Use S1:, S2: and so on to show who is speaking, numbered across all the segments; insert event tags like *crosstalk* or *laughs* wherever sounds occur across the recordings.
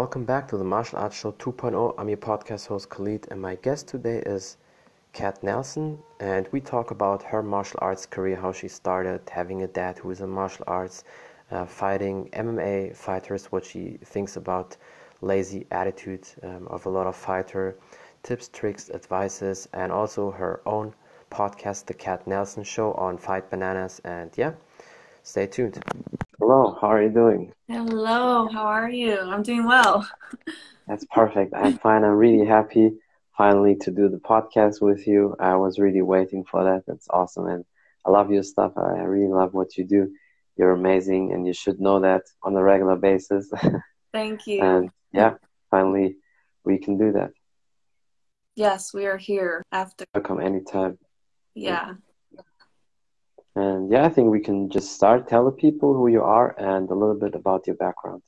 S1: welcome back to the Martial Arts Show 2.0. I'm your podcast host Khalid, and my guest today is Kat Nelson, and we talk about her martial arts career, how she started, having a dad who is in martial arts, uh, fighting MMA fighters, what she thinks about lazy attitude um, of a lot of fighter, tips, tricks, advices, and also her own podcast, The Kat Nelson Show on Fight Bananas. And yeah, stay tuned. Hello, how are you doing?
S2: Hello, how are you? I'm doing well.
S1: That's perfect. I'm fine. I'm really happy finally to do the podcast with you. I was really waiting for that. That's awesome. And I love your stuff. I really love what you do. You're amazing and you should know that on a regular basis. *laughs*
S2: Thank you.
S1: and yeah, finally we can do that.
S2: Yes, we are here after.
S1: Come anytime.
S2: Yeah.
S1: And yeah, I think we can just start. Tell people who you are and a little bit about your background.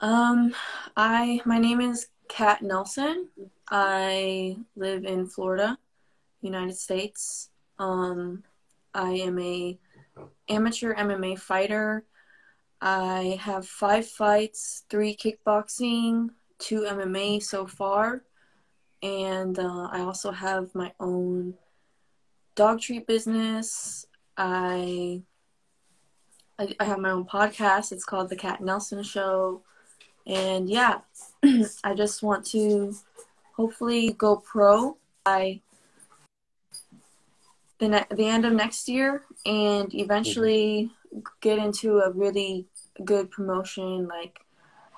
S2: Um, I my name is Kat Nelson. I live in Florida, United States. Um, I am a amateur MMA fighter. I have five fights, three kickboxing, two MMA so far, and uh, I also have my own dog treat business. I, I I have my own podcast. It's called The Kat Nelson Show, and yeah, *clears throat* I just want to hopefully go pro by the ne- the end of next year, and eventually get into a really good promotion like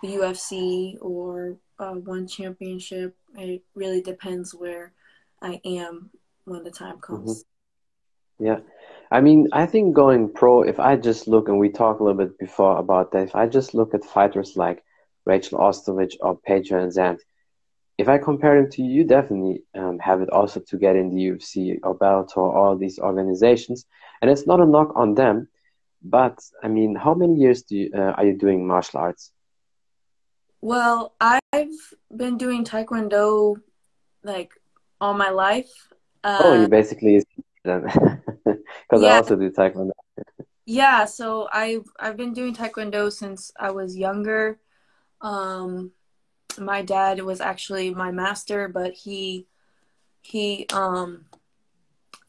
S2: the UFC or uh, one championship. It really depends where I am when the time comes.
S1: Mm-hmm. Yeah. I mean, I think going pro, if I just look, and we talked a little bit before about that, if I just look at fighters like Rachel Ostovich or Paige VanZant, if I compare them to you, you definitely um, have it also to get in the UFC or Bellator, all these organizations. And it's not a knock on them, but I mean, how many years do you, uh, are you doing martial arts?
S2: Well, I've been doing Taekwondo like all my life.
S1: Uh, oh, you basically because *laughs* yeah. I also do Taekwondo.
S2: yeah, so I've I've been doing Taekwondo since I was younger. Um, my dad was actually my master, but he he um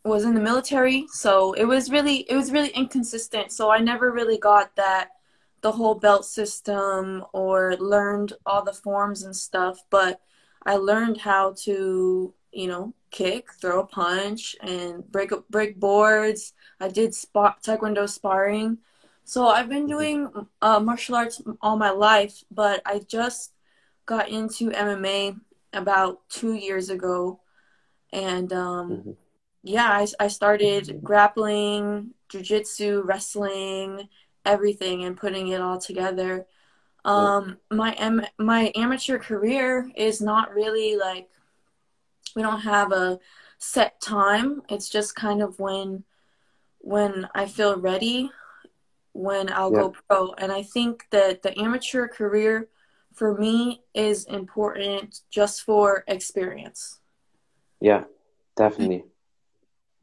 S2: was in the military, so it was really it was really inconsistent. So I never really got that the whole belt system or learned all the forms and stuff, but I learned how to, you know, kick, throw a punch, and break break boards. I did taekwondo sparring, so I've been doing uh, martial arts all my life. But I just got into MMA about two years ago, and um, mm-hmm. yeah, I I started grappling, jujitsu, wrestling, everything, and putting it all together. Um, my am- my amateur career is not really like we don't have a set time. It's just kind of when when I feel ready, when I'll yeah. go pro. And I think that the amateur career for me is important just for experience.
S1: Yeah, definitely.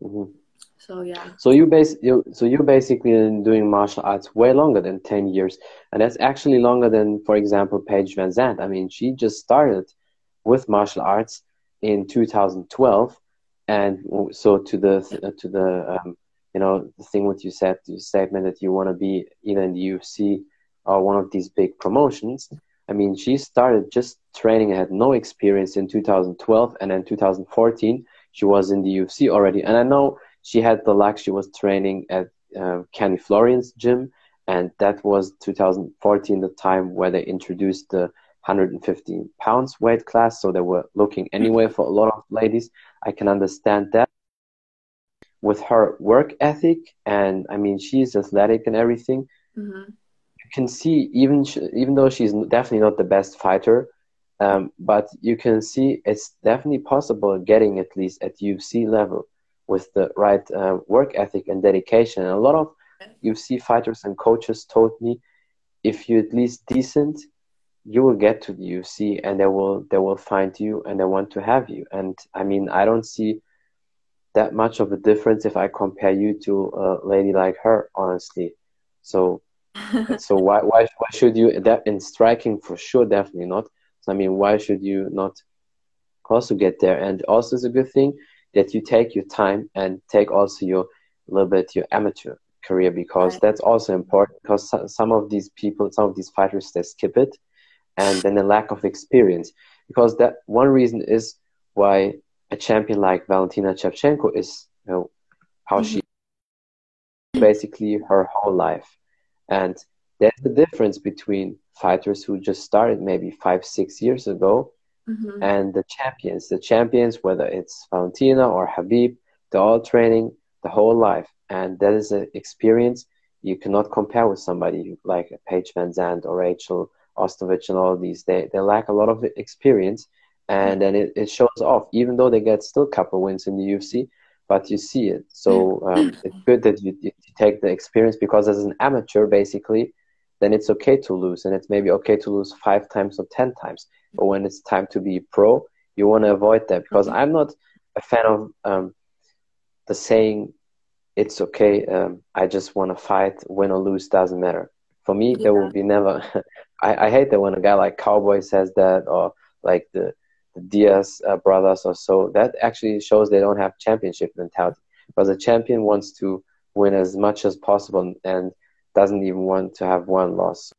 S1: Mm-hmm.
S2: So yeah.
S1: So you base you so you're basically doing martial arts way longer than ten years, and that's actually longer than, for example, Paige VanZant. I mean, she just started with martial arts in 2012, and so to the to the um, you know the thing what you said, the statement that you want to be either in the UFC or one of these big promotions. I mean, she started just training had no experience in 2012, and then 2014 she was in the UFC already. And I know she had the luck; she was training at uh, Kenny Florian's gym, and that was 2014, the time where they introduced the 115 pounds weight class. So they were looking anyway for a lot of ladies. I can understand that. With her work ethic, and I mean, she's athletic and everything. Mm-hmm. You can see, even even though she's definitely not the best fighter, um, but you can see it's definitely possible getting at least at UFC level with the right uh, work ethic and dedication. And a lot of UFC fighters and coaches told me, if you're at least decent, you will get to the UFC and they will they will find you and they want to have you. And I mean, I don't see that much of a difference if I compare you to a lady like her, honestly. So *laughs* so why, why why should you that in striking for sure definitely not so i mean why should you not also get there and also it's a good thing that you take your time and take also your a little bit your amateur career because right. that's also important because some of these people some of these fighters they skip it and then the lack of experience because that one reason is why a champion like Valentina Shevchenko is you know how mm-hmm. she basically her whole life and there's the difference between fighters who just started maybe five six years ago mm-hmm. and the champions the champions whether it's Valentina or Khabib, they're all training the whole life and that is an experience you cannot compare with somebody like Paige VanZant or Rachel Ostovich and all of these. They they lack a lot of experience, and then it, it shows off. Even though they get still a couple wins in the UFC, but you see it. So um, *clears throat* it's good that you, you take the experience because as an amateur, basically, then it's okay to lose, and it's maybe okay to lose five times or ten times. But when it's time to be pro, you want to avoid that because mm-hmm. I'm not a fan of um, the saying it's okay. Um, I just want to fight, win or lose doesn't matter. For me, yeah. there will be never. *laughs* I, I hate that when a guy like Cowboy says that, or like the the Diaz uh, brothers or so. That actually shows they don't have championship mentality. Because a champion wants to win as much as possible and doesn't even want to have one loss.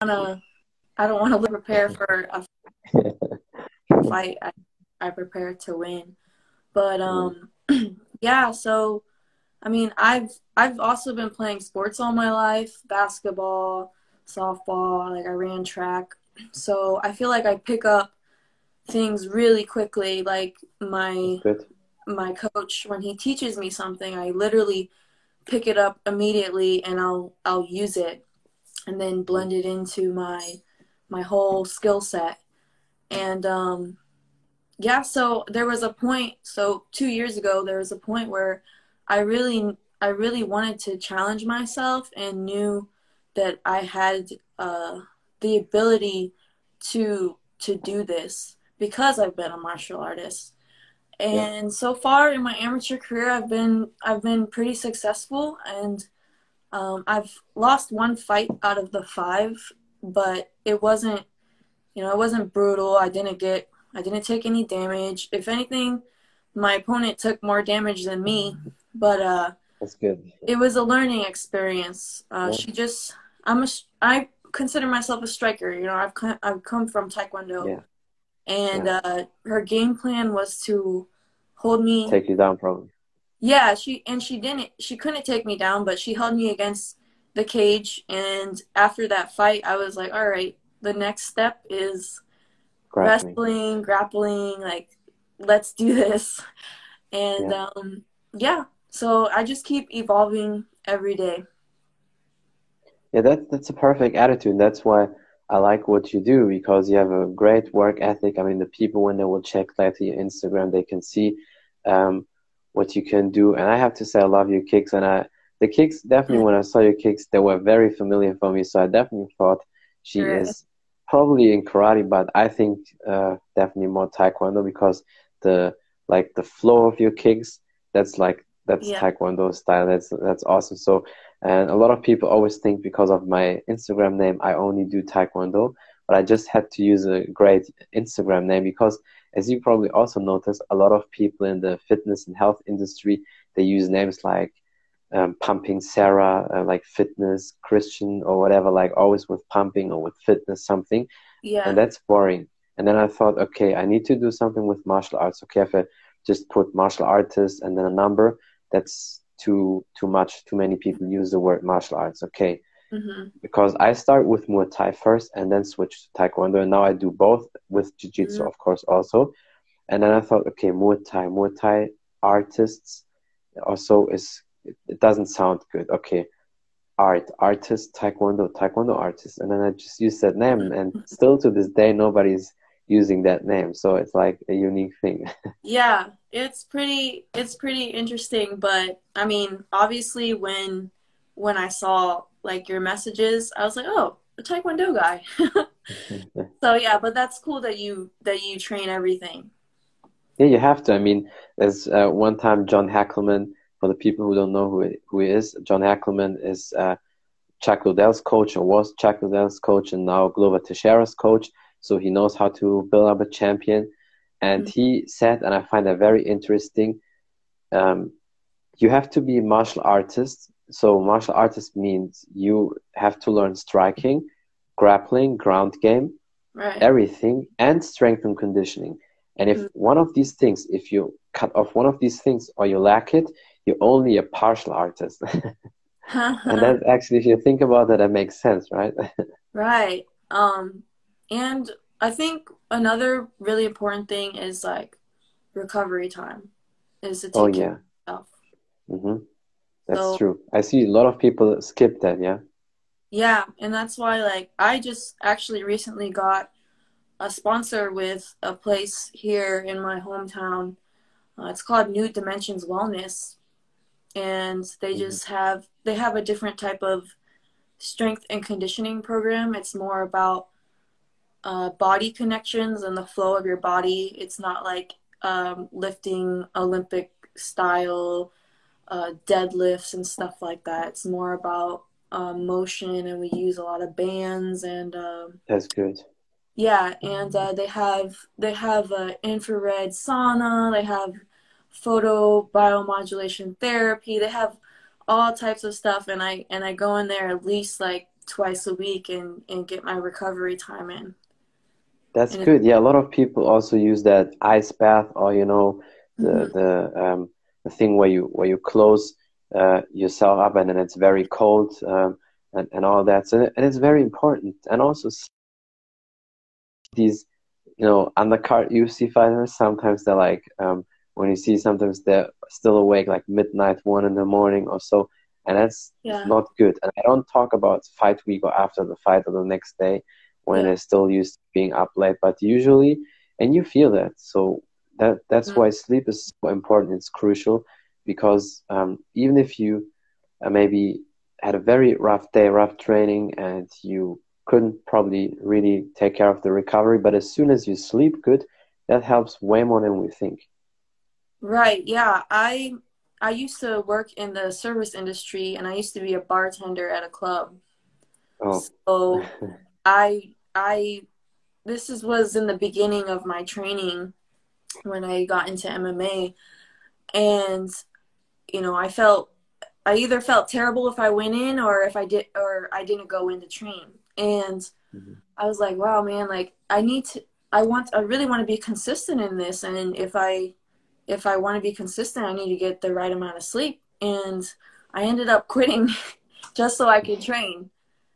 S2: I don't want to prepare for a *laughs* fight. I, I prepare to win, but um, *clears throat* yeah, so I mean, I've I've also been playing sports all my life, basketball, softball, like I ran track. So I feel like I pick up things really quickly like my my coach when he teaches me something, I literally pick it up immediately and I'll I'll use it and then blend it into my my whole skill set. And um yeah, so there was a point. So two years ago, there was a point where I really, I really wanted to challenge myself and knew that I had uh, the ability to to do this because I've been a martial artist. And yeah. so far in my amateur career, I've been I've been pretty successful, and um, I've lost one fight out of the five, but it wasn't, you know, it wasn't brutal. I didn't get I didn't take any damage. If anything, my opponent took more damage than me, but uh,
S1: that's good.
S2: It was a learning experience. Uh, yeah. She just, I'm a, I consider myself a striker. You know, I've come, I've come from Taekwondo,
S1: yeah.
S2: and yeah. Uh, her game plan was to hold me,
S1: take you down, probably.
S2: Yeah, she and she didn't. She couldn't take me down, but she held me against the cage. And after that fight, I was like, all right, the next step is grappling. wrestling, grappling, like let's do this. *laughs* And yeah. um yeah, so I just keep evolving every day.
S1: Yeah, that that's a perfect attitude. That's why I like what you do because you have a great work ethic. I mean, the people when they will check like your Instagram, they can see um, what you can do. And I have to say, I love your kicks. And I the kicks definitely when I saw your kicks, they were very familiar for me. So I definitely thought she sure. is probably in karate, but I think uh, definitely more taekwondo because the like the flow of your kicks that's like that's yeah. taekwondo style. That's that's awesome. So and a lot of people always think because of my Instagram name I only do taekwondo, but I just had to use a great Instagram name because as you probably also noticed, a lot of people in the fitness and health industry they use names like um, pumping Sarah, uh, like fitness Christian or whatever, like always with pumping or with fitness something.
S2: Yeah.
S1: And that's boring. And then I thought, okay, I need to do something with martial arts. Okay, if I just put martial artist and then a number, that's too too much. Too many people use the word martial arts. Okay. Mm-hmm. Because I start with Muay Thai first and then switch to Taekwondo, and now I do both with Jiu Jitsu, mm-hmm. of course, also. And then I thought, okay, Muay Thai, Muay Thai artists also is it, it doesn't sound good. Okay, art, artist, taekwondo, taekwondo artist, and then I just used that name, and still to this day nobody's using that name. So it's like a unique thing. *laughs*
S2: yeah, it's pretty, it's pretty interesting. But I mean, obviously, when when I saw like your messages, I was like, oh, a taekwondo guy. *laughs* so yeah, but that's cool that you that you train everything.
S1: Yeah, you have to. I mean, there's uh, one time John Hackleman for the people who don't know who, who he is, John Hackleman is uh, Chuck Liddell's coach or was Chuck Liddell's coach and now Glover Teixeira's coach. So he knows how to build up a champion. And mm-hmm. he said, and I find that very interesting, um, you have to be a martial artist. So martial artist means you have to learn striking, grappling, ground game, right. everything, and strength and conditioning. And if mm-hmm. one of these things, if you cut off one of these things or you lack it, you're only a partial artist. *laughs* and *laughs* that actually, if you think about that, that makes sense, right? *laughs*
S2: right. Um, and I think another really important thing is like recovery time. Is to take oh yeah.
S1: Mm-hmm. That's so, true. I see a lot of people skip that. Yeah.
S2: Yeah, and that's why like I just actually recently got a sponsor with a place here in my hometown. Uh, it's called New Dimensions Wellness, and they mm-hmm. just have they have a different type of strength and conditioning program. It's more about uh, body connections and the flow of your body. It's not like um, lifting Olympic style uh, deadlifts and stuff like that. It's more about um, motion, and we use a lot of bands and. Um,
S1: That's good.
S2: Yeah, and uh, they have they have uh, infrared sauna. They have photo biomodulation therapy. They have all types of stuff, and I and I go in there at least like twice a week and and get my recovery time in.
S1: That's and good. Yeah, a lot of people also use that ice bath, or you know, the mm-hmm. the um, the thing where you where you close uh, yourself up and then it's very cold um, and and all that. So and it's very important. And also these, you know, undercard UFC fighters sometimes they're like um, when you see sometimes they're still awake like midnight, one in the morning or so, and that's yeah. not good. And I don't talk about fight week or after the fight or the next day when yeah. they're still used to being up late, but usually, and you feel that. So that that's mm-hmm. why sleep is so important. It's crucial because um, even if you uh, maybe had a very rough day, rough training, and you couldn't probably really take care of the recovery, but as soon as you sleep good, that helps way more than we think.
S2: Right. Yeah. I I used to work in the service industry, and I used to be a bartender at a club. Oh. So *laughs* I I this is was in the beginning of my training when I got into MMA, and you know I felt I either felt terrible if I went in or if I did or I didn't go in to train, and mm-hmm. I was like, wow, man, like I need to. I want. I really want to be consistent in this, and if I if I want to be consistent, I need to get the right amount of sleep. And I ended up *laughs* quitting just so I could train.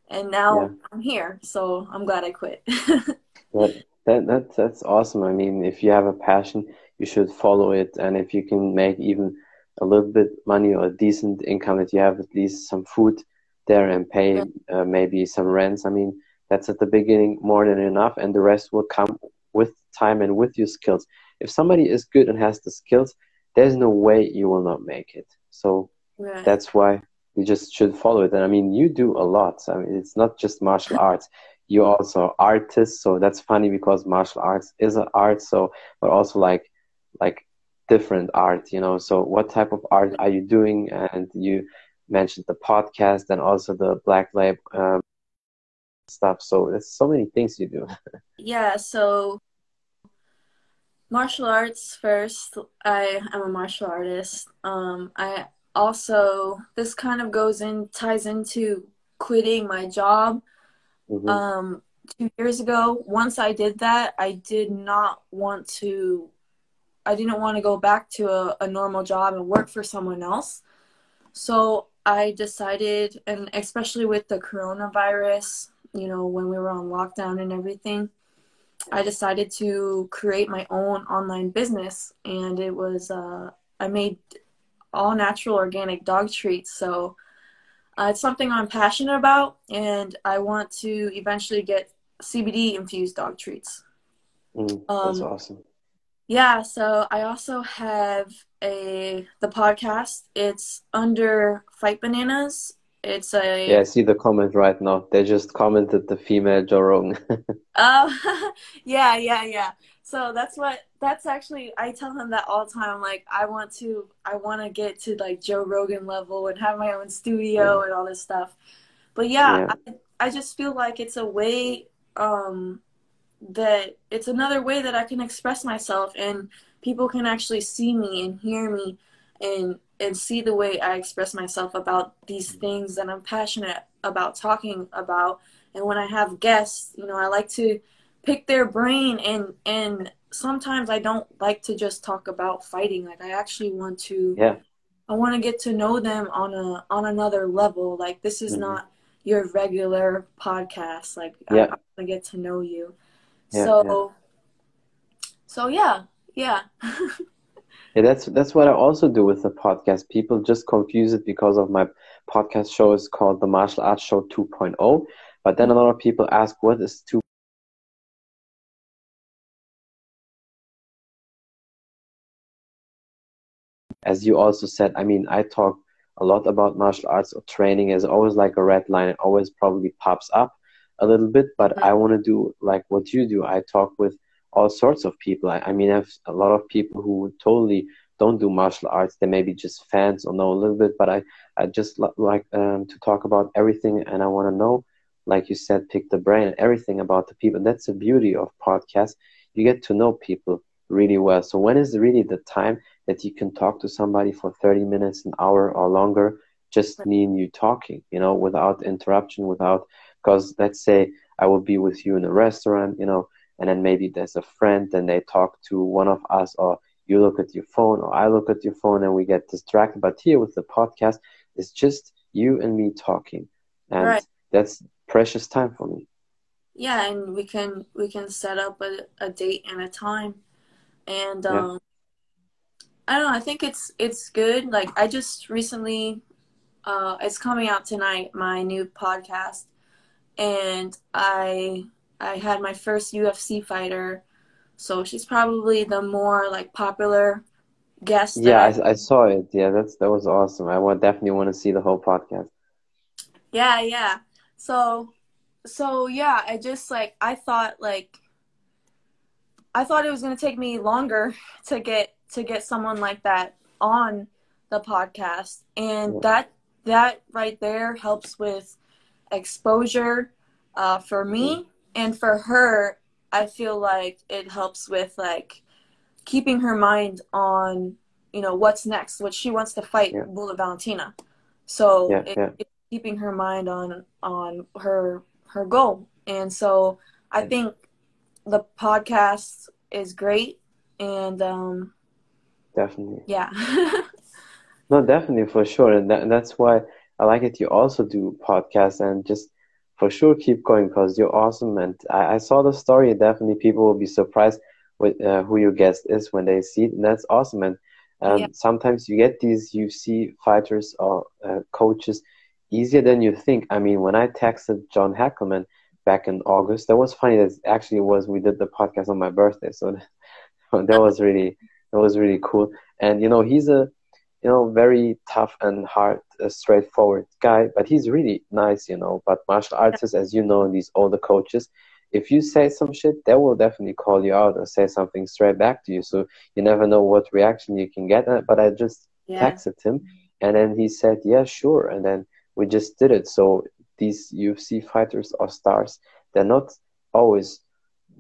S2: And now yeah. I'm here, so I'm glad I quit. *laughs*
S1: that, that, that, that's awesome. I mean, if you have a passion, you should follow it. And if you can make even a little bit money or a decent income, that you have at least some food there and pay uh, maybe some rents. I mean, that's at the beginning more than enough, and the rest will come with time and with your skills if somebody is good and has the skills, there's no way you will not make it. So right. that's why you just should follow it. And I mean, you do a lot. I mean, it's not just martial *laughs* arts. You also artist. So that's funny because martial arts is an art. So, but also like, like different art, you know. So what type of art are you doing? And you mentioned the podcast and also the Black Lab um, stuff. So there's so many things you do. *laughs*
S2: yeah. So martial arts first. I am a martial artist. Um, I also this kind of goes in ties into quitting my job. Mm-hmm. Um, two years ago, once I did that, I did not want to. I didn't want to go back to a, a normal job and work for someone else. So I decided, and especially with the coronavirus, you know, when we were on lockdown and everything, I decided to create my own online business, and it was uh, I made all natural organic dog treats. So uh, it's something I'm passionate about, and I want to eventually get CBD infused dog treats.
S1: Mm, that's um, awesome.
S2: Yeah, so I also have a the podcast. It's under Fight Bananas, it's a
S1: yeah. I see the comment right now. They just commented the female Joe Rogan. *laughs*
S2: oh, *laughs* yeah, yeah, yeah. So that's what that's actually. I tell him that all the time. I'm like, I want to, I want to get to like Joe Rogan level and have my own studio yeah. and all this stuff. but yeah, yeah. I, I just feel like it's a way um, that it's another way that I can express myself and people can actually see me and hear me and and see the way I express myself about these things that I'm passionate about talking about. And when I have guests, you know, I like to pick their brain and and sometimes I don't like to just talk about fighting. Like I actually want to
S1: yeah.
S2: I want to get to know them on a on another level. Like this is mm-hmm. not your regular podcast. Like yeah. I, I want to get to know you. Yeah, so yeah. so yeah, yeah. *laughs*
S1: yeah, that's that's what I also do with the podcast. People just confuse it because of my podcast show is called the Martial Arts Show 2.0. But then a lot of people ask, what is 2 as you also said, I mean, I talk a lot about martial arts or training is always like a red line. It always probably pops up a little bit, but mm-hmm. I want to do like what you do. I talk with all sorts of people. I, I mean, I have a lot of people who totally don't do martial arts. They may be just fans or know a little bit, but I, I just like um, to talk about everything and I want to know, like you said, pick the brain and everything about the people. That's the beauty of podcasts. You get to know people really well. So when is really the time that you can talk to somebody for 30 minutes, an hour or longer, just me and you talking, you know, without interruption, without, because let's say I will be with you in a restaurant, you know, and then maybe there's a friend and they talk to one of us or you look at your phone or I look at your phone and we get distracted. But here with the podcast, it's just you and me talking. And right. that's precious time for me.
S2: Yeah, and we can we can set up a, a date and a time and um. I don't know. I think it's it's good. Like I just recently, uh, it's coming out tonight. My new podcast, and I I had my first UFC fighter, so she's probably the more like popular guest.
S1: Yeah, I, I saw it. Yeah, that's that was awesome. I would definitely want to see the whole podcast.
S2: Yeah, yeah. So, so yeah, I just like I thought like I thought it was going to take me longer *laughs* to get to get someone like that on the podcast. And that that right there helps with exposure uh, for me and for her i feel like it helps with like keeping her mind on you know what's next what she wants to fight yeah. bullet valentina. So yeah, it, yeah. it's keeping her mind on on her her goal. And so i think the podcast is great and um
S1: definitely
S2: yeah *laughs*
S1: no definitely for sure and, that, and that's why i like it you also do podcasts and just for sure keep going because you're awesome and I, I, saw the story definitely people will be surprised with uh, who your guest is when they see it and that's awesome and um, yeah. sometimes you get these UFC fighters or uh, coaches easier than you think. I mean, when I texted John Hackleman back in August. That was funny. That actually was we did the podcast on my birthday, so *laughs* that was really that was really cool. And you know, he's a you know very tough and hard, uh, straightforward guy, but he's really nice. You know, but martial artists, as you know, these older coaches. If you say some shit, they will definitely call you out and say something straight back to you. So you never know what reaction you can get. But I just yeah. texted him, and then he said, "Yeah, sure." And then we just did it. So these UFC fighters or stars, they're not always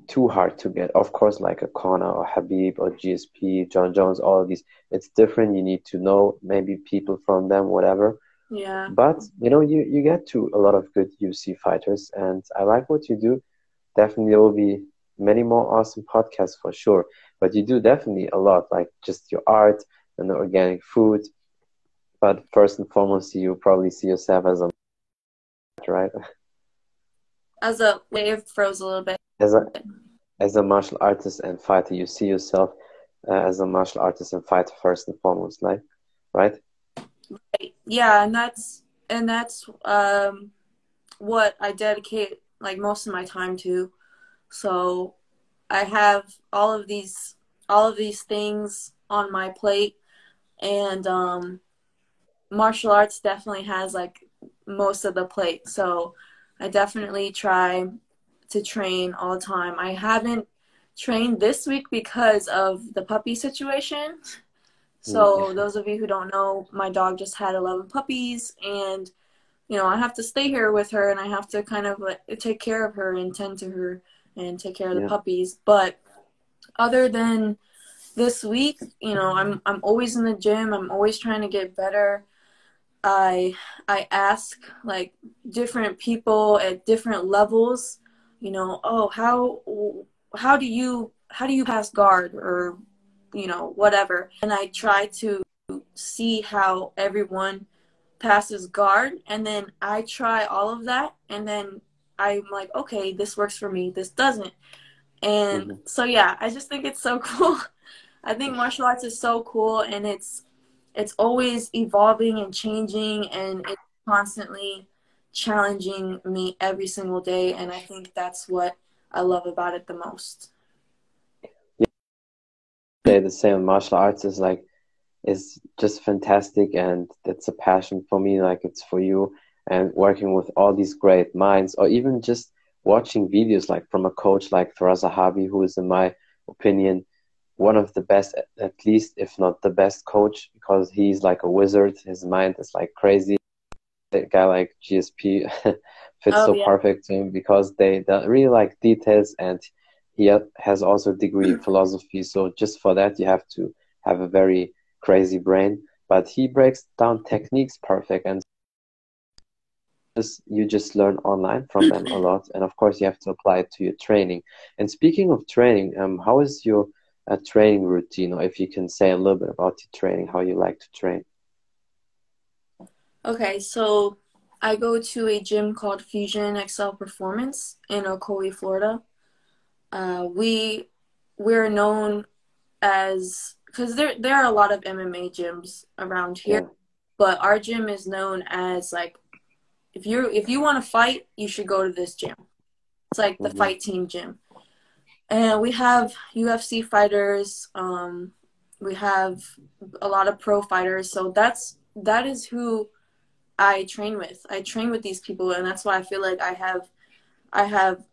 S1: too hard to get. Of course, like a Conor or Khabib or GSP, Jon Jones, all of these, it's different. You need to know maybe people from them, whatever.
S2: Yeah.
S1: But you know, you you get to a lot of good UFC fighters, and I like what you do. Definitely, there will be many more awesome podcasts for sure. But you do definitely a lot, like just your art and the organic food. But first and foremost, you probably see yourself as a *laughs* right?
S2: As a wave froze a little bit.
S1: As a as a martial artist and fighter, you see yourself uh, as a martial artist and fighter first and foremost, like, right?
S2: Right. Yeah, and that's and that's um, what I dedicate like most of my time to. So I have all of these all of these things on my plate, and um, martial arts definitely has like most of the plate. So I definitely try to train all the time. I haven't trained this week because of the puppy situation. So those of you who don't know, my dog just had 11 puppies and you know, I have to stay here with her and I have to kind of like take care of her and tend to her and take care of the
S1: Yeah.
S2: puppies. But other than this week, you know, I'm I'm always in the gym. I'm always trying to get better. I I ask like different people at different levels, you know, oh, how how do you how do you pass guard or you know, whatever. And I try to see how everyone passes guard and then I try all of that and then I'm like, okay, this works for me, this doesn't. And
S1: Mhm.
S2: so yeah, I just think it's so *laughs* cool. I think martial arts is so cool and it's it's always evolving and changing and it's constantly challenging me every single day and I think that's what I love about it the most.
S1: Yeah. the same. Martial arts is like is just fantastic, and it's a passion for me, like it's for you. And working with all these great minds, or even just watching videos like from a coach like Firas Zahabi, who is, in my opinion, one of the best, at least if not the best coach, because he's like a wizard. His mind is like crazy. A guy like GSP *laughs* fits
S2: Oh,
S1: so
S2: yeah.
S1: perfect to him because they, they really like details and he has also a degree in *clears throat* philosophy. So just for that, you have to have a very crazy brain. But he breaks down techniques perfect, and just you just learn online from them a lot. And of course, you have to apply it to your training. And speaking of training, um, how is your uh, training routine, or if you can say a little bit about your training, how you like to train?
S2: Okay, so I go to a gym called Fusion X-Cel Performance in Ocoee, Florida. Uh, we we're known as because there there are a lot of MMA gyms around here,
S1: Yeah.
S2: but our gym is known as like if you if you want to fight, you should go to this gym. It's like the
S1: Mhm.
S2: fight team gym, and we have UFC fighters. Um, we have a lot of pro fighters, so that's that is who I train with. I train with these people, and that's why I feel like I have I have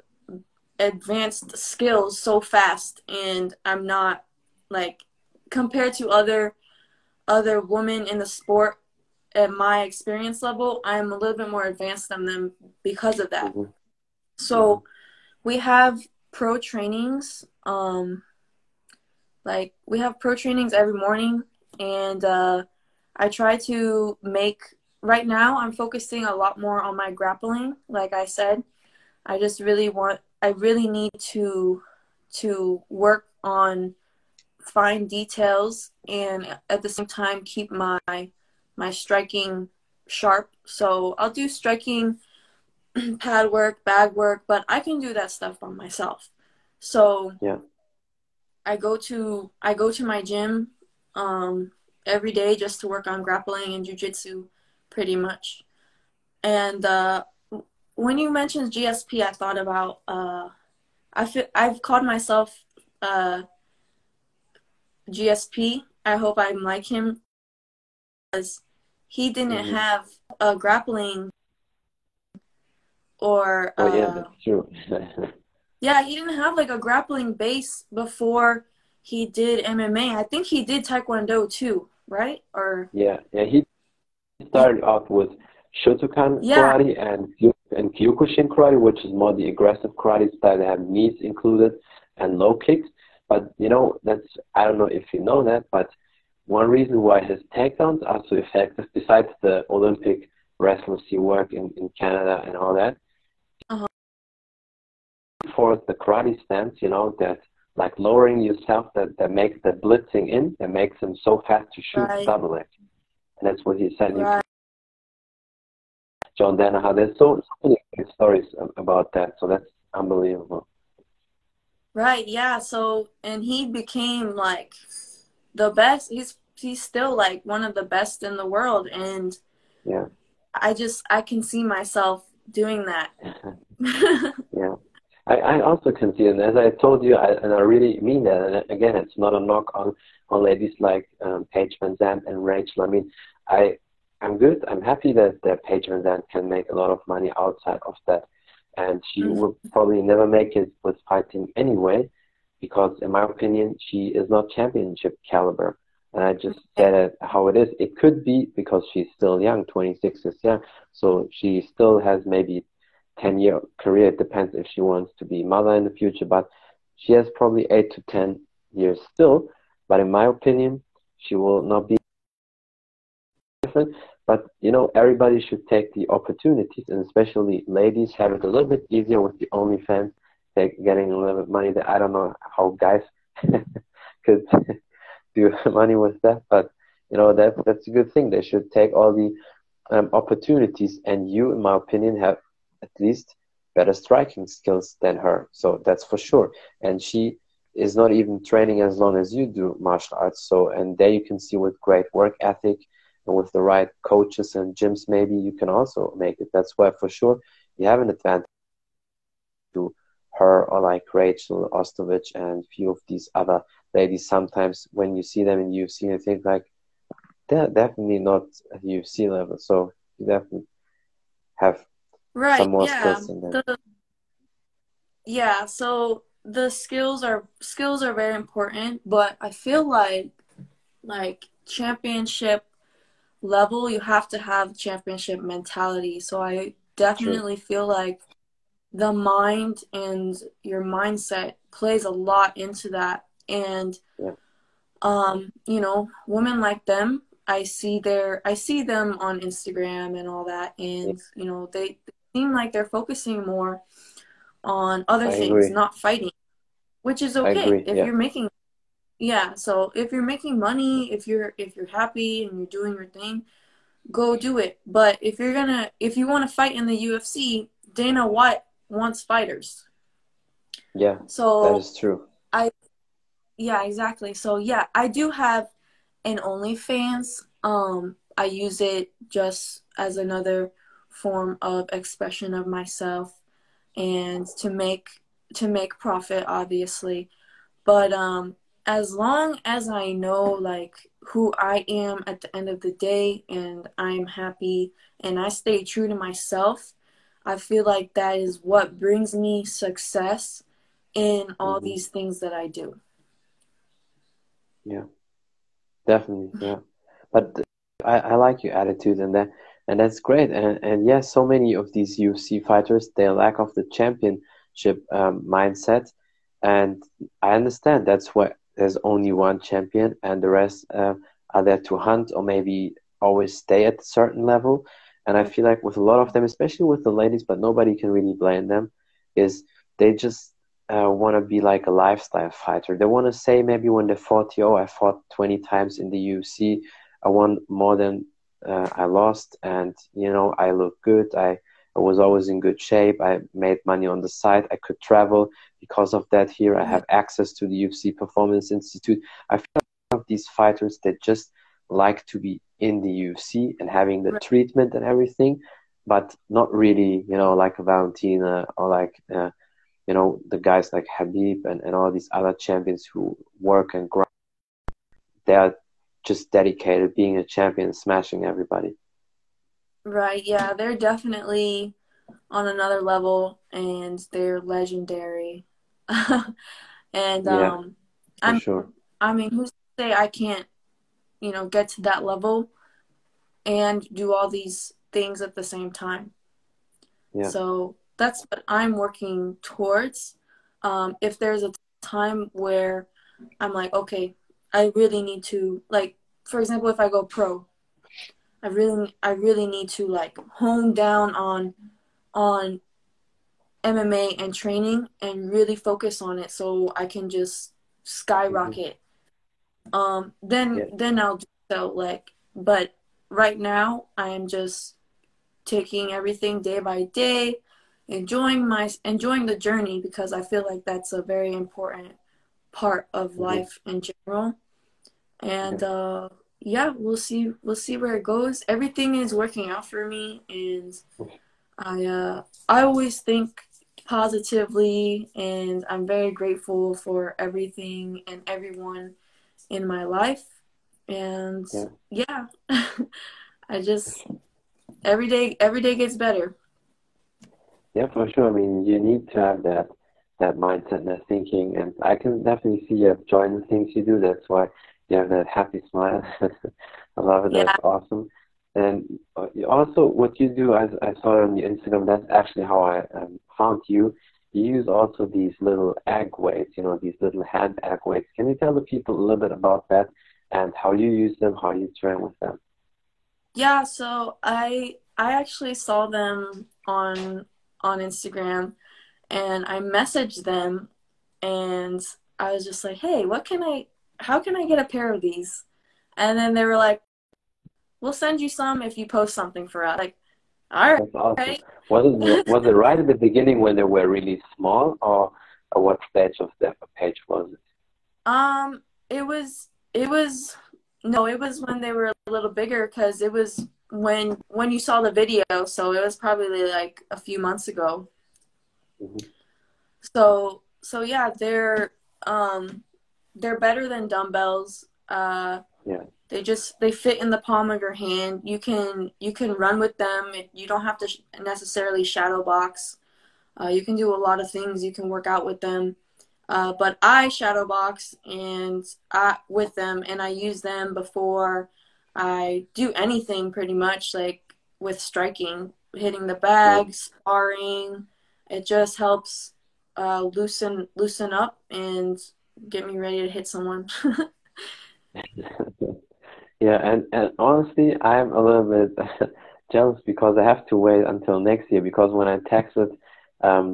S2: advanced skills so fast, and I'm not like compared to other other women in the sport at my experience level. I'm a little bit more advanced than them because of that.
S1: Mhm.
S2: So we have pro trainings. Um, like we have pro trainings every morning, and uh, I try to make. Right now, I'm focusing a lot more on my grappling. Like I said, I just really want. I really need to to work on fine details and at the same time keep my my striking sharp. So I'll do striking *clears throat* pad work, bag work, but I can do that stuff by myself. So
S1: Yeah.
S2: I go to I go to my gym um, every day just to work on grappling and jujitsu, pretty much. And uh, when you mentioned GSP, I thought about uh, I feel, I've called myself uh, GSP. I hope I'm like him because he didn't
S1: Mhm.
S2: have a grappling or
S1: Oh yeah,
S2: uh,
S1: that's true. *laughs*
S2: yeah, he didn't have like a grappling base before he did MMA. I think he did Taekwondo too, right? Or
S1: Yeah, yeah. He started off with Shotokan
S2: Yeah.
S1: karate and and Kyokushin karate, which is more the aggressive karate style that have knees included and low kicks. But you know, that's I don't know if you know that, but one reason why his takedowns are so effective, besides the Olympic wrestlers he worked in, in Canada and all that,
S2: Uh-huh.
S1: for the karate stance, you know, that like lowering yourself that, that makes the blitzing in, that makes him so fast to shoot
S2: Right.
S1: double it. And that's what he said. You
S2: right,
S1: John Danaher. There's so, so many stories about that. So that's unbelievable.
S2: right, yeah. So and he became like the best. He's he's still like one of the best in the world, and
S1: Yeah.
S2: I just I can see myself doing that. *laughs*
S1: yeah. I, I also can see, and as I told you, I, and I really mean that. And again, it's not a knock on, on ladies like um, Paige VanZant and Rachel. I mean, I, I'm good. I'm happy that, that Paige VanZant can make a lot of money outside of that. And she
S2: Mhm.
S1: will probably never make it with fighting anyway, because in my opinion, she is not championship caliber. And I just said it how it is. It could be because she's still young, 26 is young, so she still has maybe 10 year career. It depends if she wants to be mother in the future, but she has probably eight to 10 years still. But in my opinion, she will not be different. But you know, everybody should take the opportunities, and especially ladies have it a little bit easier with the OnlyFans. They're getting a little bit money that I don't know how guys *laughs* could *laughs* do *laughs* money with that, but you know that that's a good thing. They should take all the um, opportunities, and you, in my opinion, have at least better striking skills than her. So that's for sure. And she is not even training as long as you do martial arts. So and there you can see with great work ethic and with the right coaches and gyms, maybe you can also make it. That's why for sure you have an advantage to her or like Rachel Ostovich and a few of these other ladies. Sometimes when you see them in UFC, you think like they're definitely not at UFC level. So you definitely have
S2: right, some more yeah. skills in them. The, yeah, so the skills are skills are very important, but I feel like like championship level, you have to have championship mentality. So I definitely True. feel like the mind and your mindset plays a lot into that. And yeah. um, you know, women like them, I see their I see them on Instagram and all that and you know, they, they seem like they're focusing more on other I things, agree. not fighting. Which is okay. If yeah. you're making yeah so if you're making money if you're if you're happy and you're doing your thing go do it but if you're gonna if you want to fight in the ufc dana white wants fighters
S1: yeah so that is true
S2: i yeah exactly so yeah i do have an onlyfans um i use it just as another form of expression of myself and to make to make profit obviously but um as long as I know like who I am at the end of the day and I'm happy and I stay true to myself, I feel like that is what brings me success in all mm-hmm. these things that I do.
S1: Yeah. Definitely, yeah. But I, I like your attitude and that and that's great. And and yes, so many of these UFC fighters they lack of the championship um, mindset, and I understand that's why there's only one champion and the rest uh, are there to hunt or maybe always stay at a certain level. And I feel like with a lot of them, especially with the ladies, but nobody can really blame them, is they just uh, want to be like a lifestyle fighter. They want to say maybe when they're 40, oh, I fought 20 times in the UFC, I won more than uh, I lost, and you know I look good. I I was always in good shape. I made money on the side. I could travel because of that. Here, I have access to the UFC Performance Institute. I feel like these fighters that just like to be in the UFC and having the right. treatment and everything, but not really, you know, like a Valentina or like, uh, you know, the guys like Khabib and, and all these other champions who work and grind. They are just dedicated being a champion, smashing everybody.
S2: Right, yeah, they're definitely on another level and they're legendary. *laughs* and yeah, um I'm sure. I mean, who's to say I can't, you know, get to that level and do all these things at the same time. Yeah. So that's what I'm working towards. Um, if there's a time where I'm like, okay, I really need to like, for example, if I go pro, I really I really need to like hone down on on MMA and training and really focus on it so I can just skyrocket. Mm-hmm. Um then yeah. then I'll do so like but right now I am just taking everything day by day, enjoying my enjoying the journey because I feel like that's a very important part of mm-hmm. life in general. And yeah. uh yeah, we'll see. We'll see where it goes. Everything is working out for me, and I uh, I always think positively, and I'm very grateful for everything and everyone in my life. And yeah, yeah *laughs* I just every day every day gets better.
S1: Yeah, for sure. I mean, you need to have that that mindset and that thinking, and I can definitely see you enjoying the things you do. That's why you have that happy smile. *laughs* I love it.
S2: Yeah.
S1: That's awesome. And uh, also, what you do, I, I saw on your Instagram. That's actually how I um, found you. You use also these little egg weights, you know, these little hand egg weights. Can you tell the people a little bit about that and how you use them, how you train with them?
S2: Yeah, so I I actually saw them on on Instagram and I messaged them and I was just like, "Hey, what can I how can I get a pair of these?" And then they were like, "We'll send you some if you post something for us." Like, all right.
S1: Awesome. Was it was it right at the beginning when they were really small, or, or what stage of the page was it?
S2: Um, it was it was no, it was when they were a little bigger because it was when when you saw the video, so it was probably like a few months ago.
S1: hmm
S2: So so yeah, they're um they're better than dumbbells. Uh
S1: Yeah.
S2: they just they fit in the palm of your hand. You can you can run with them. You don't have to sh- necessarily shadow box. Uh, you can do a lot of things. You can work out with them. Uh, but I shadow box and I with them, and I use them before I do anything. Pretty much like with striking, hitting the bag, sparring. It just helps uh, loosen loosen up and get me ready to hit someone. *laughs*
S1: Yeah, and, and honestly, I'm a little bit *laughs* jealous because I have to wait until next year because when I texted um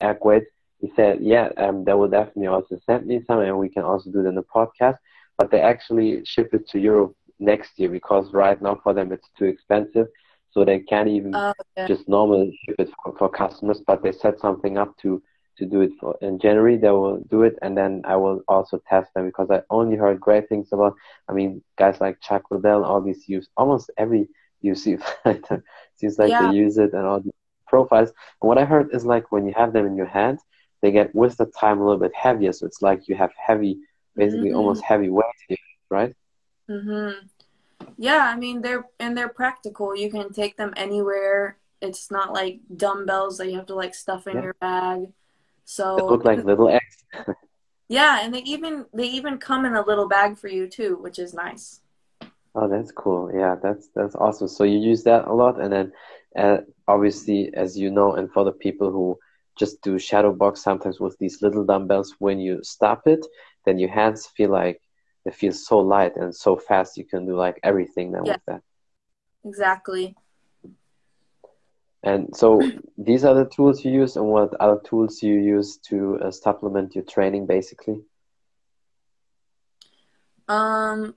S1: Equate, he said, yeah, um, they will definitely also send me some and we can also do it in the podcast, but they actually ship it to Europe next year because right now for them it's too expensive, so they can't even
S2: uh, yeah.
S1: just normally ship it for, for customers, but they set something up to to do it for in January. They will do it, and then I will also test them because I only heard great things about. I mean, guys like Chuck Liddell, all these use almost every UFC fighter *laughs* seems like
S2: Yeah.
S1: they use it, and all the profiles. And what I heard is like when you have them in your hand, they get with the time a little bit heavier. So it's like you have heavy, basically
S2: Mhm.
S1: almost heavy weight, right?
S2: Mhm. Yeah, I mean they're and they're practical. You can take them anywhere. It's not like dumbbells that you have to like stuff in
S1: Yeah.
S2: your bag. So
S1: They look like little eggs. *laughs*
S2: yeah, and they even they even come in a little bag for you too, which is nice.
S1: Oh, that's cool. Yeah, that's that's awesome. So you use that a lot, and then uh, obviously, as you know, and for the people who just do shadow box sometimes with these little dumbbells, when you stop it, then your hands feel like they feel so light and so fast. You can do like everything then
S2: Yeah.
S1: with that.
S2: Exactly.
S1: And so these are the tools you use, and what other tools you use to uh, supplement your training, basically?
S2: Um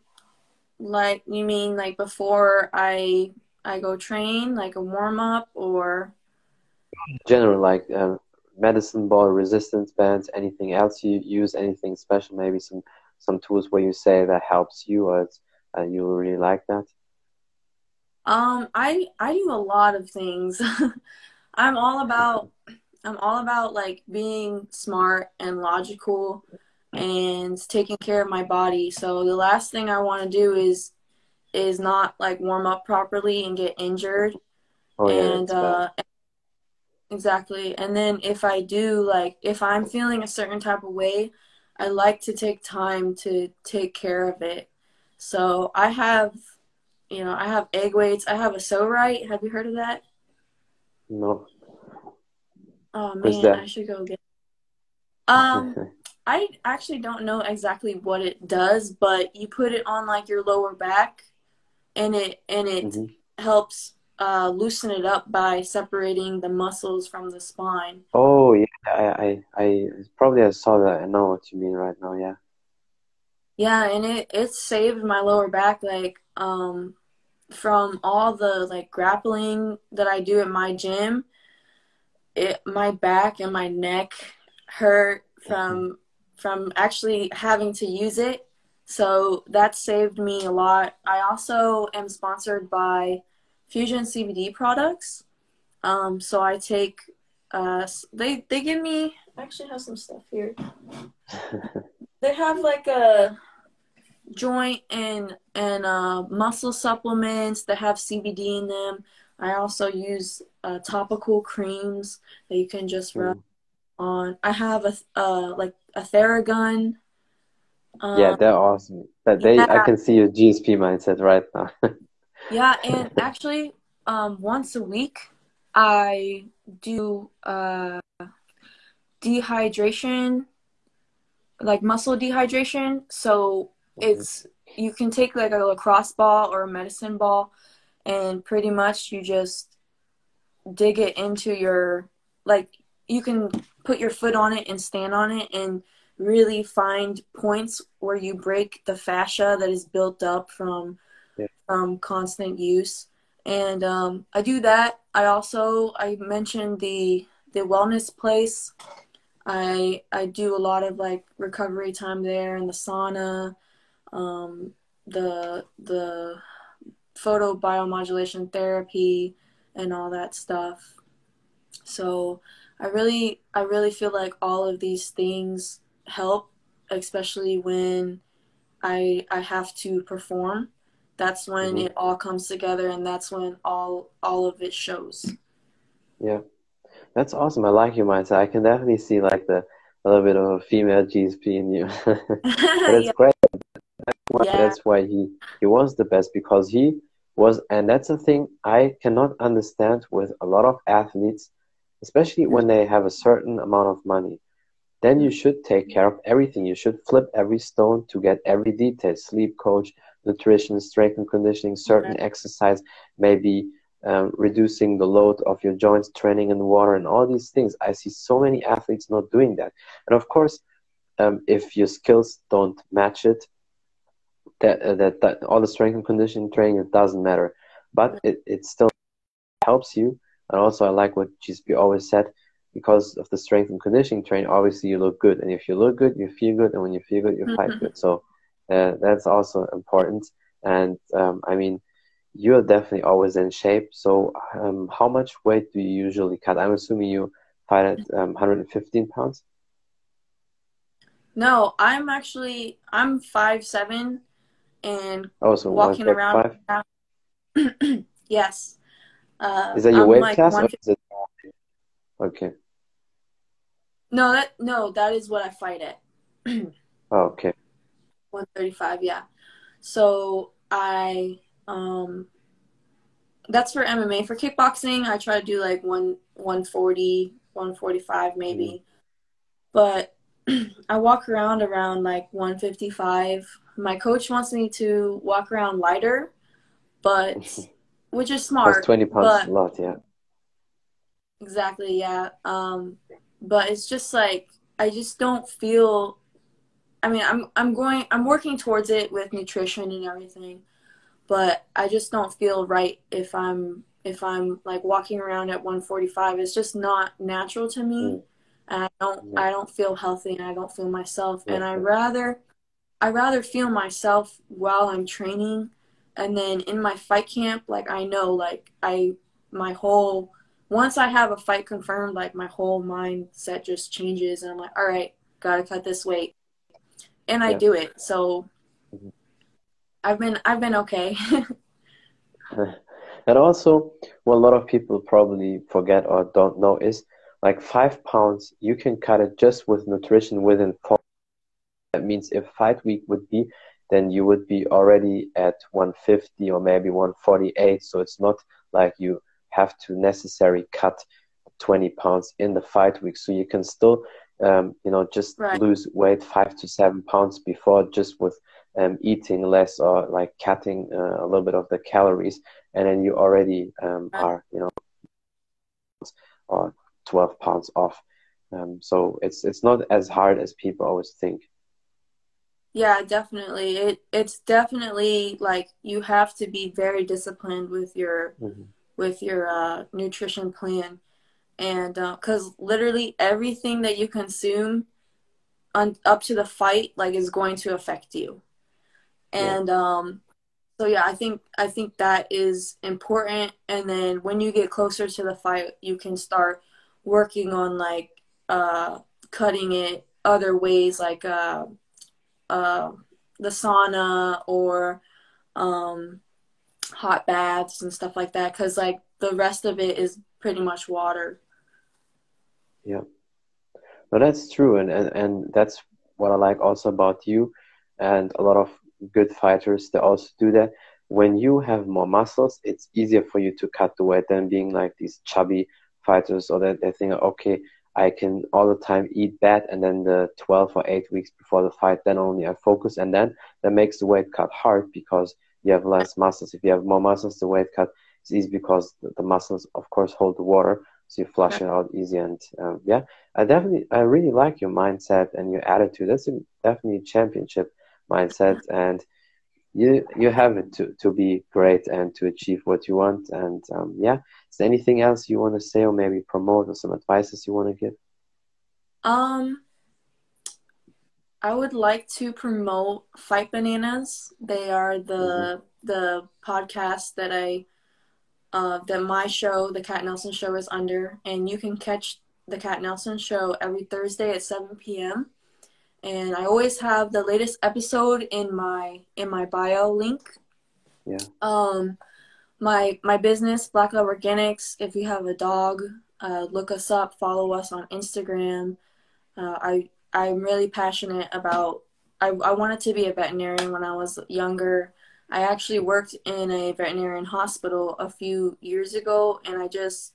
S2: like you mean like before I I go train, like a warm up or
S1: General, like uh, medicine ball, resistance bands, anything else you use, anything special, maybe some some tools where you say that helps you, or it's, uh, you really like that.
S2: Um, I I do a lot of things. *laughs* I'm all about I'm all about like being smart and logical and taking care of my body. So the last thing I want to do is is not like warm up properly and get injured.
S1: Oh yeah,
S2: and uh exactly. And then if I do like if I'm feeling a certain type of way, I like to take time to take care of it. So I have you know, I have egg weights. I have a so right. Have you heard of that?
S1: No.
S2: Oh man? I should go get. Um, I actually don't know exactly what it does, but you put it on like your lower back, and it and it
S1: Mhm.
S2: helps uh, loosen it up by separating the muscles from the spine.
S1: Oh yeah, I, I I probably I saw that. I know what you mean right now. Yeah.
S2: Yeah, and it it saved my lower back like um from all the like grappling that I do at my gym. It my back and my neck hurt from from actually having to use it. So that saved me a lot. I also am sponsored by Fusion CBD products. Um, so I take uh they they give me I actually have some stuff here. *laughs* They have like a joint and and uh, muscle supplements that have CBD in them. I also use uh, topical creams that you can just rub
S1: Mm.
S2: on. I have a uh, like a Theragun Um,
S1: yeah, they're awesome. But they, I can see your GSP mindset right now. *laughs*
S2: Yeah, and actually, um, once a week, I do uh, dehydration, like muscle dehydration. So it's you can take like a lacrosse ball or a medicine ball, and pretty much you just dig it into your like you can put your foot on it and stand on it and really find points where you break the fascia that is built up from
S1: Yeah.
S2: from constant use. And um, i do that. I also i mentioned the the wellness place. I i do a lot of like recovery time there in the sauna um, the the photo biomodulation therapy and all that stuff so I really I really feel like all of these things help, especially when I I have to perform. That's when
S1: Mhm.
S2: it all comes together and that's when all all of it shows.
S1: Yeah, that's awesome. I like your mindset. I can definitely see like the a little bit of a female GSP in you. *laughs* But it's *laughs*
S2: yeah.
S1: great.
S2: Yeah.
S1: that's why he he was the best because he was and that's a thing I cannot understand with a lot of athletes, especially when they have a certain amount of money. Then you should take care of everything. You should flip every stone to get every detail: sleep coach, nutrition, strength and conditioning, certain exercise, maybe um, reducing the load of your joints, training in the water, and all these things. I see so many athletes not doing that. And of course, um, if your skills don't match it, that, uh, that that all the strength and conditioning training it doesn't matter. But it, it still helps you. And also i like what gsp always said because of the strength and conditioning training obviously you look good. And if you look good you feel good. And when you feel good you fight
S2: Mhm.
S1: good. So uh, that's also important. And um, i mean you're definitely always in shape. So um, how much weight do you usually cut? I'm assuming you fight at um, 115 pounds?
S2: No, I'm actually I'm five seven and
S1: oh so
S2: walking around *clears throat* yes. Uh,
S1: is that your
S2: I'm
S1: weight
S2: like
S1: class is it okay.
S2: No that no that is what I fight at. *clears throat*
S1: oh, okay.
S2: 135 yeah. So i um that's for mma for kickboxing i try to do like one 140 145 maybe. But *clears throat* i walk around around like 155 my coach wants me to walk around lighter but *laughs* which is smart
S1: 20 pounds
S2: but
S1: a lot, yeah.
S2: Exactly, yeah. Um, but it's just like I just don't feel I mean, I'm I'm going I'm working towards it with nutrition and everything, but I just don't feel right if I'm if I'm like walking around at 145. It's just not natural to me.
S1: Mm.
S2: And I don't
S1: Yeah.
S2: I don't feel healthy and I don't feel myself and I rather I rather feel myself while I'm training and then in my fight camp like I know like I my whole once I have a fight confirmed like my whole mindset just changes and I'm like all right got to cut this weight and I
S1: Yeah.
S2: do it so
S1: Mhm.
S2: I've been I've been okay *laughs*
S1: And also, what a lot of people probably forget or don't know is like five pounds, you can cut it just with nutrition within four. That means if fight week would be, then you would be already at 150 or maybe 148. So it's not like you have to necessarily cut 20 pounds in the fight week. So you can still, um, you know, just
S2: Right.
S1: lose weight five to seven pounds before just with um, eating less or like cutting uh, a little bit of the calories, and then you already um, are, you know, or 12 pounds off. Um, so it's it's not as hard as people always think.
S2: Yeah, definitely. It it's definitely like you have to be very disciplined with your
S1: Mhm.
S2: with your uh, nutrition plan, and because literally everything that you consume on up to the fight like is going to affect you,
S1: Yeah.
S2: and um, so yeah, I think I think that is important. And then when you get closer to the fight, you can start working on like uh, cutting it other ways, like uh, uh, the sauna or um, hot baths and stuff like that. Because like the rest of it is pretty much water.
S1: Yeah. No, that's true, and, and and that's what I like also about you. and a lot of good fighters they also do that. When you have more muscles, it's easier for you to cut the weight than being like these chubby fighters, or that they think, okay, I can all the time eat that, and then the 12 or 8 weeks before the fight, then only I focus, and then that makes the weight cut hard because you have less muscles. If you have more muscles, the weight cut is easy because the, the muscles, of course, hold the water, so you flush it out easy. And um, yeah, I definitely, I really like your mindset and your attitude. That's a, definitely a championship mindset, and you you have it to to be great and to achieve what you want. And um, yeah, is there anything else you want to say or maybe promote or some advices you want to give?
S2: Um, I would like to promote Fight Bananas. They are the mm-hmm. the podcast that I uh, that my show, the Kat Nelson Show, is under, and you can catch the Kat Nelson Show every Thursday at 7 p.m. And I always have the latest episode in my in my bio link.
S1: Yeah.
S2: Um, my my business, Black Lab Organics. If you have a dog, uh, look us up. Follow us on Instagram. Uh, I I'm really passionate about. I I wanted to be a veterinarian when I was younger. I actually worked in a veterinarian hospital a few years ago, and I just,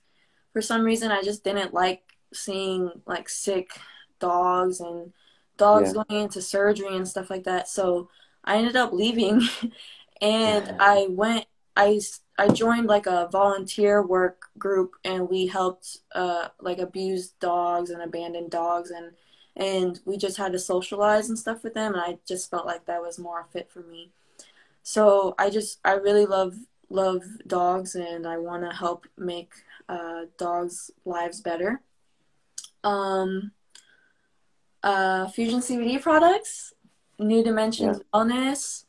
S2: for some reason, I just didn't like seeing like sick dogs and dogs yeah. going into surgery and stuff like that. So I ended up leaving, *laughs* and yeah. I went. I I joined like a volunteer work group, and we helped uh like abused dogs and abandoned dogs, and and we just had to socialize and stuff with them, and I just felt like that was more fit for me. So I just I really love love dogs and I want to help make uh, dogs' lives better. Um, uh, Fusion CBD products, New Dimensions yeah. Wellness,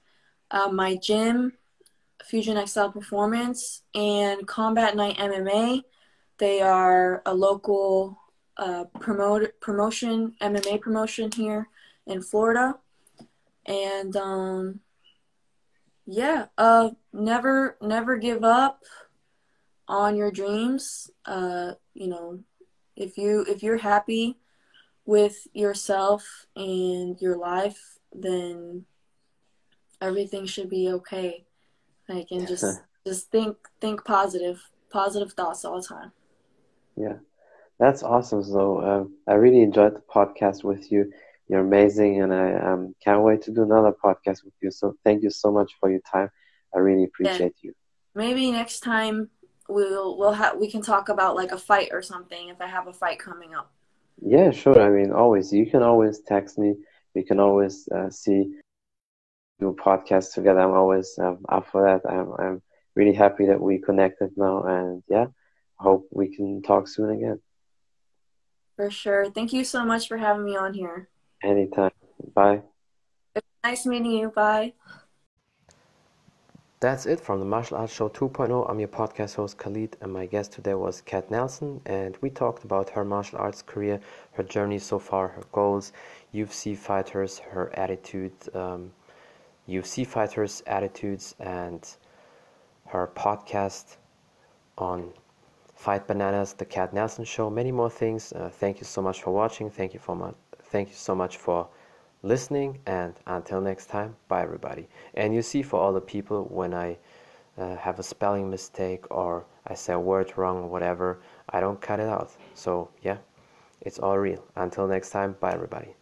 S2: uh, my gym, Fusion X-Cel Performance, and Combat Night MMA. They are a local uh, promote promotion MMA promotion here in Florida, and um, yeah uh never never give up on your dreams. Uh you know if you if you're happy with yourself and your life then everything should be okay like and just *laughs* just think think positive positive thoughts all the time
S1: yeah that's awesome so um, i really enjoyed the podcast with you you're amazing, and I um, can't wait to do another podcast with you. So thank you so much for your time. I really appreciate yeah. you.
S2: Maybe next time we'll we'll have we can talk about like a fight or something if I have a fight coming up.
S1: Yeah, sure. I mean, always you can always text me. We can always uh, see do a podcast together. I'm always um, up for that. I'm I'm really happy that we connected now, and yeah, hope we can talk soon again.
S2: For sure. Thank you so much for having me on here.
S1: Anytime. Bye.
S2: Nice meeting you. Bye.
S1: That's it from the Martial Arts Show 2.0. I'm your podcast host Khalid, and my guest today was Kat Nelson. And we talked about her martial arts career, her journey so far, her goals, UFC fighters, her attitude, um, UFC fighters' attitudes, and her podcast on Fight Bananas, the Kat Nelson Show, many more things. Uh, thank you so much for watching. Thank you for my Thank you so much for listening, and until next time, bye everybody. And you see, for all the people, when I uh, have a spelling mistake or I say a word wrong or whatever, I don't cut it out. So, yeah, it's all real. Until next time, bye everybody.